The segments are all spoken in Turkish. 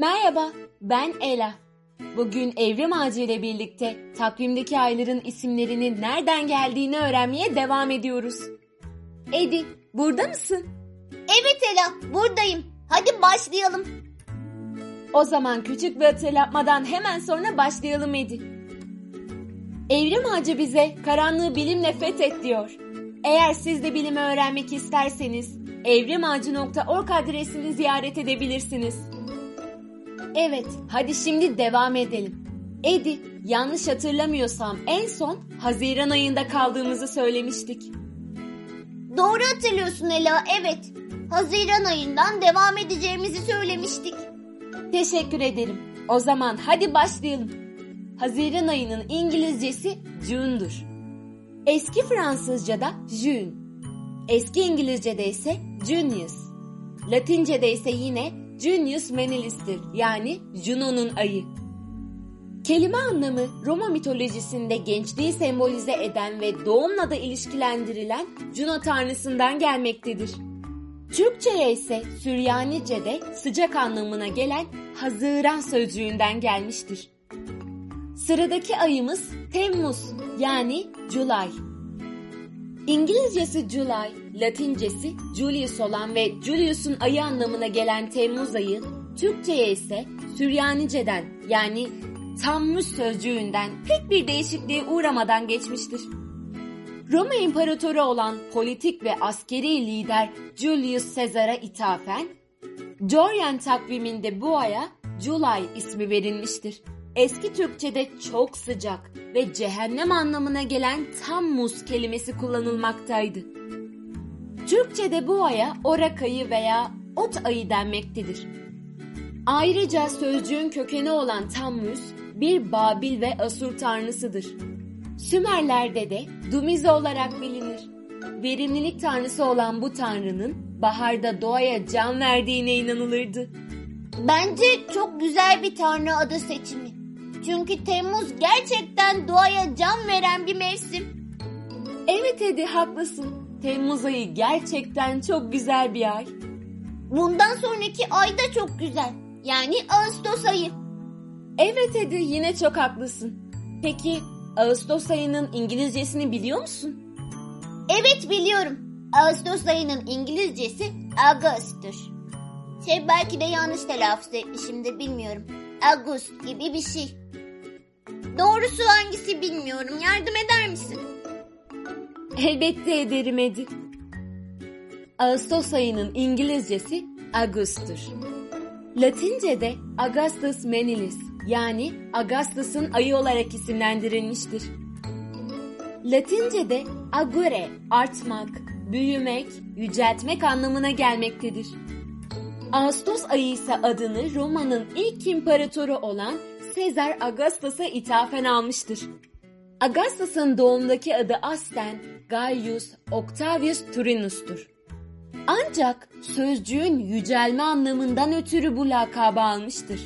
Merhaba, ben Ela. Bugün Evrim Ağacı ile birlikte takvimdeki ayların isimlerinin nereden geldiğini öğrenmeye devam ediyoruz. Edi, burada mısın? Evet Ela, buradayım. Hadi başlayalım. O zaman küçük bir hatırlatmadan hemen sonra başlayalım Edi. Evrim Ağacı bize karanlığı bilimle fethet diyor. Eğer siz de bilimi öğrenmek isterseniz evrimağacı.org adresini ziyaret edebilirsiniz. Evet, hadi şimdi devam edelim. Edi, yanlış hatırlamıyorsam en son Haziran ayında kaldığımızı söylemiştik. Doğru hatırlıyorsun Ela, evet. Haziran ayından devam edeceğimizi söylemiştik. Teşekkür ederim. O zaman hadi başlayalım. Haziran ayının İngilizcesi June'dur. Eski Fransızca'da June. Eski İngilizce'de ise Junius. Latince'de ise yine Junius Menilis'tir yani Juno'nun ayı. Kelime anlamı Roma mitolojisinde gençliği sembolize eden ve doğumla da ilişkilendirilen Juno tanrısından gelmektedir. Türkçe'ye ise Süryanice'de sıcak anlamına gelen Haziran sözcüğünden gelmiştir. Sıradaki ayımız Temmuz yani July. İngilizcesi July, Latincesi Julius olan ve Julius'un ayı anlamına gelen Temmuz ayı, Türkçe'ye ise Süryanice'den yani Tammuz sözcüğünden pek bir değişikliğe uğramadan geçmiştir. Roma İmparatoru olan politik ve askeri lider Julius Caesar'a ithafen, Dorian takviminde bu aya July ismi verilmiştir. Eski Türkçe'de çok sıcak ve cehennem anlamına gelen Tammuz kelimesi kullanılmaktaydı. Türkçe'de bu aya Orak ayı veya Ot ayı denmektedir. Ayrıca sözcüğün kökeni olan Tammuz bir Babil ve Asur tanrısıdır. Sümerlerde de Dumize olarak bilinir. Verimlilik tanrısı olan bu tanrının baharda doğaya can verdiğine inanılırdı. Bence çok güzel bir tanrı adı seçimi. Çünkü Temmuz gerçekten doğaya can veren bir mevsim. Evet Edi haklısın. Temmuz ayı gerçekten çok güzel bir ay. Bundan sonraki ay da çok güzel. Yani Ağustos ayı. Evet Edi yine çok haklısın. Peki Ağustos ayının İngilizcesini biliyor musun? Evet biliyorum. Ağustos ayının İngilizcesi August'tur. Şey belki de yanlış telaffuz etmişimdir bilmiyorum. August gibi bir şey. Doğrusu hangisi bilmiyorum. Yardım eder misin? Elbette ederim Edi. Ağustos ayının İngilizcesi Augus'tur. Latince'de Augustus Menilis yani Augustus'un ayı olarak isimlendirilmiştir. Latince'de agure artmak, büyümek, yüceltmek anlamına gelmektedir. Ağustos ayı ise adını Roma'nın ilk imparatoru olan Sezar Augustus'a ithafen almıştır. Augustus'un doğumdaki adı aslen Gaius Octavius Turinus'tur. Ancak sözcüğün yücelme anlamından ötürü bu lakabı almıştır.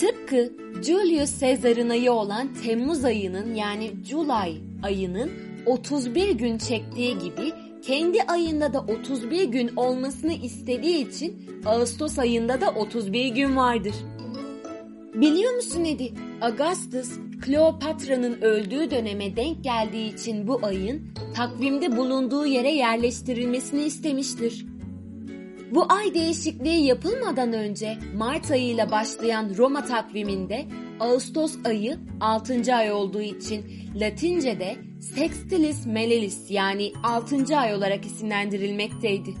Tıpkı Julius Caesar'ın ayı olan Temmuz ayının yani July ayının 31 gün çektiği gibi kendi ayında da 31 gün olmasını istediği için Ağustos ayında da 31 gün vardır. Biliyor musun Edi? Augustus, Kleopatra'nın öldüğü döneme denk geldiği için bu ayın takvimde bulunduğu yere yerleştirilmesini istemiştir. Bu ay değişikliği yapılmadan önce Mart ayıyla başlayan Roma takviminde Ağustos ayı 6. ay olduğu için Latince'de Sextilis Melelis yani 6. ay olarak isimlendirilmekteydi.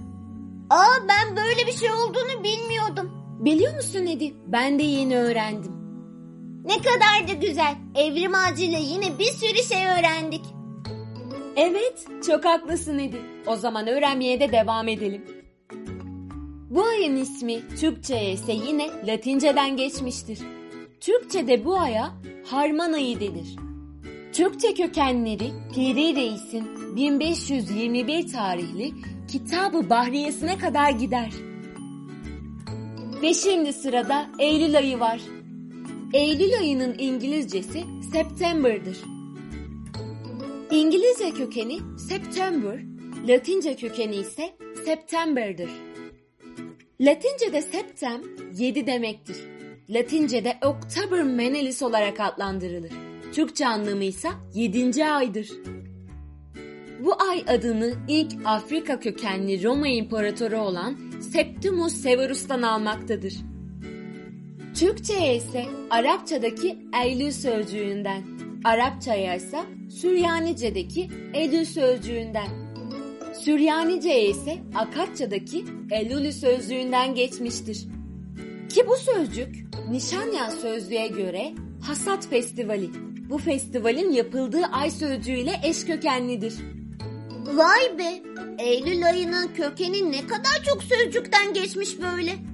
Aa ben böyle bir şey olduğunu bilmiyordum. Biliyor musun Edi? Ben de yeni öğrendim. Ne kadar da güzel. Evrim ağacıyla yine bir sürü şey öğrendik. Evet, çok haklısın Edi. O zaman öğrenmeye de devam edelim. Bu ayın ismi Türkçe'ye ise yine Latinceden geçmiştir. Türkçe'de bu aya Harman ayı denir. Türkçe kökenleri Piri Reis'in 1521 tarihli Kitabı Bahriyesine kadar gider. Ve şimdi sırada Eylül ayı var. Eylül ayının İngilizcesi September'dır. İngilizce kökeni September, Latince kökeni ise September'dır. Latince'de septem 7 demektir. Latince'de October Menelis olarak adlandırılır. Türkçe anlamı ise 7. aydır. Bu ay adını ilk Afrika kökenli Roma İmparatoru olan Septimus Severus'tan almaktadır. Türkçe'ye ise Arapçadaki Eylül sözcüğünden, Arapçaya ise Süryanice'deki Eylül sözcüğünden, Süryanice'ye ise Akatça'daki Elülü sözcüğünden geçmiştir. Ki bu sözcük Nişanyan sözlüğe göre Hasat Festivali. Bu festivalin yapıldığı ay sözcüğüyle eş kökenlidir. Vay be! Eylül ayının kökeni ne kadar çok sözcükten geçmiş böyle.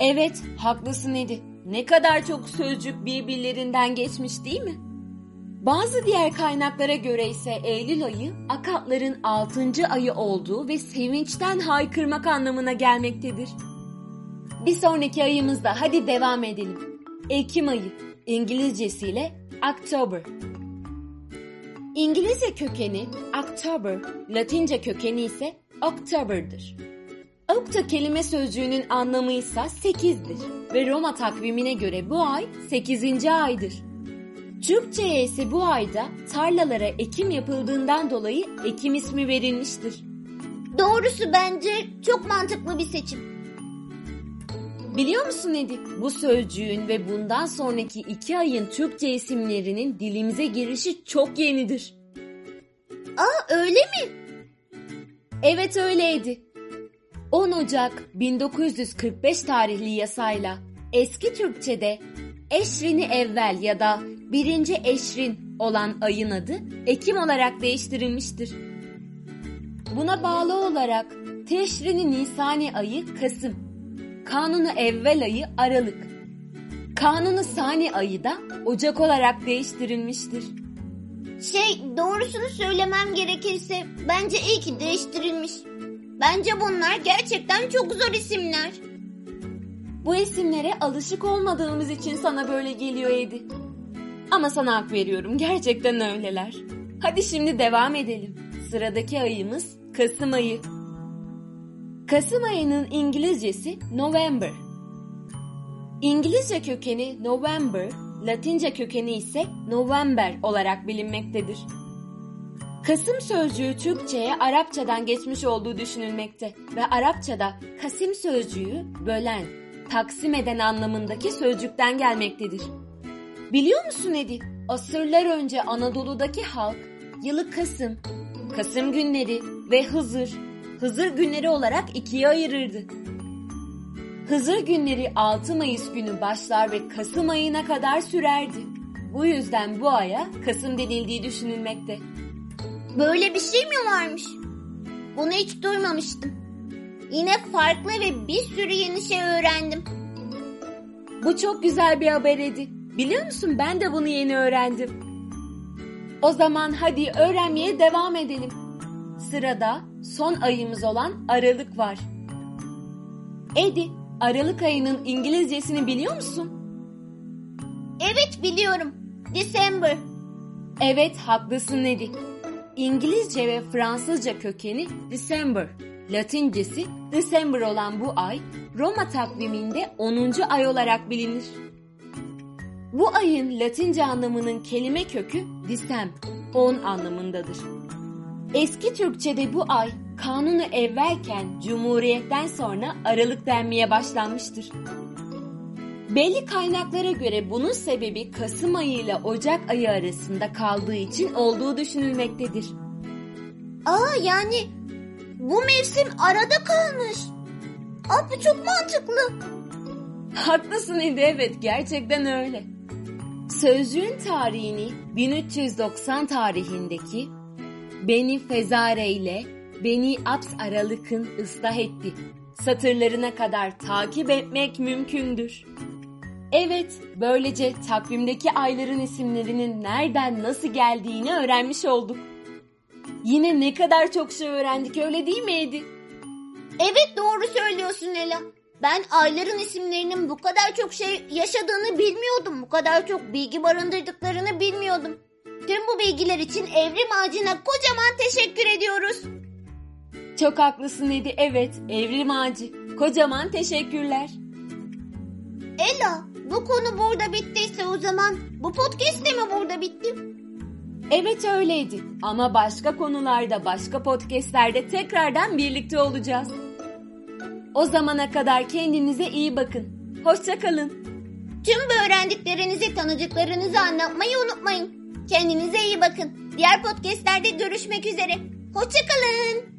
Evet, haklısın Edi. Ne kadar çok sözcük birbirlerinden geçmiş değil mi? Bazı diğer kaynaklara göre ise Eylül ayı Akatların 6. ayı olduğu ve sevinçten haykırmak anlamına gelmektedir. Bir sonraki ayımızda hadi devam edelim. Ekim ayı, İngilizcesiyle October. İngilizce kökeni October, Latince kökeni ise October'dır. Okta kelime sözcüğünün anlamı ise 8'dir ve Roma takvimine göre bu ay 8. aydır. Türkçe'ye ise bu ayda tarlalara ekim yapıldığından dolayı Ekim ismi verilmiştir. Doğrusu bence çok mantıklı bir seçim. Biliyor musun Edi? Bu sözcüğün ve bundan sonraki iki ayın Türkçe isimlerinin dilimize girişi çok yenidir. Aa öyle mi? Evet öyleydi. 10 Ocak 1945 tarihli yasayla eski Türkçe'de Eşrini evvel ya da birinci eşrin olan ayın adı Ekim olarak değiştirilmiştir. Buna bağlı olarak Teşrini Nisani ayı Kasım, Kanunu evvel ayı Aralık, Kanunu Sani ayı da Ocak olarak değiştirilmiştir. Şey doğrusunu söylemem gerekirse bence iyi ki değiştirilmiş. Bence bunlar gerçekten çok zor isimler. Bu isimlere alışık olmadığımız için sana böyle geliyor Edi. Ama sana hak veriyorum gerçekten öyleler. Hadi şimdi devam edelim. Sıradaki ayımız Kasım ayı. Kasım ayının İngilizcesi November. İngilizce kökeni November, Latince kökeni ise November olarak bilinmektedir. Kasım sözcüğü Türkçe'ye Arapçadan geçmiş olduğu düşünülmekte ve Arapçada Kasim sözcüğü bölen, taksim eden anlamındaki sözcükten gelmektedir. Biliyor musun Edi? Asırlar önce Anadolu'daki halk yılı Kasım, Kasım günleri ve Hızır, Hızır günleri olarak ikiye ayırırdı. Hızır günleri 6 Mayıs günü başlar ve Kasım ayına kadar sürerdi. Bu yüzden bu aya Kasım denildiği düşünülmekte. Böyle bir şey mi varmış? Bunu hiç duymamıştım. Yine farklı ve bir sürü yeni şey öğrendim. Bu çok güzel bir haber Edi. Biliyor musun ben de bunu yeni öğrendim. O zaman hadi öğrenmeye devam edelim. Sırada son ayımız olan Aralık var. Edi, Aralık ayının İngilizcesini biliyor musun? Evet biliyorum. December. Evet, haklısın Edi. İngilizce ve Fransızca kökeni December, Latincesi December olan bu ay Roma takviminde 10. ay olarak bilinir. Bu ayın Latince anlamının kelime kökü disem, 10 anlamındadır. Eski Türkçe'de bu ay kanunu evvelken Cumhuriyet'ten sonra Aralık denmeye başlanmıştır. Belli kaynaklara göre bunun sebebi Kasım ayı ile Ocak ayı arasında kaldığı için olduğu düşünülmektedir. Aa yani bu mevsim arada kalmış. Aa bu çok mantıklı. Haklısın Edi evet gerçekten öyle. Sözcüğün tarihini 1390 tarihindeki Beni Fezare ile Beni Abs Aralık'ın ıslah etti. Satırlarına kadar takip etmek mümkündür. Evet, böylece takvimdeki ayların isimlerinin nereden nasıl geldiğini öğrenmiş olduk. Yine ne kadar çok şey öğrendik öyle değil mi Edi? Evet doğru söylüyorsun Ela. Ben ayların isimlerinin bu kadar çok şey yaşadığını bilmiyordum. Bu kadar çok bilgi barındırdıklarını bilmiyordum. Tüm bu bilgiler için Evrim Ağacı'na kocaman teşekkür ediyoruz. Çok haklısın Edi. Evet, evrim ağacı. Kocaman teşekkürler. Ela, bu konu burada bittiyse o zaman bu podcast de mi burada bitti? Evet öyleydi. Ama başka konularda, başka podcastlerde tekrardan birlikte olacağız. O zamana kadar kendinize iyi bakın. Hoşçakalın. Tüm bu öğrendiklerinizi tanıdıklarınızı anlatmayı unutmayın. Kendinize iyi bakın. Diğer podcastlerde görüşmek üzere. Hoşçakalın.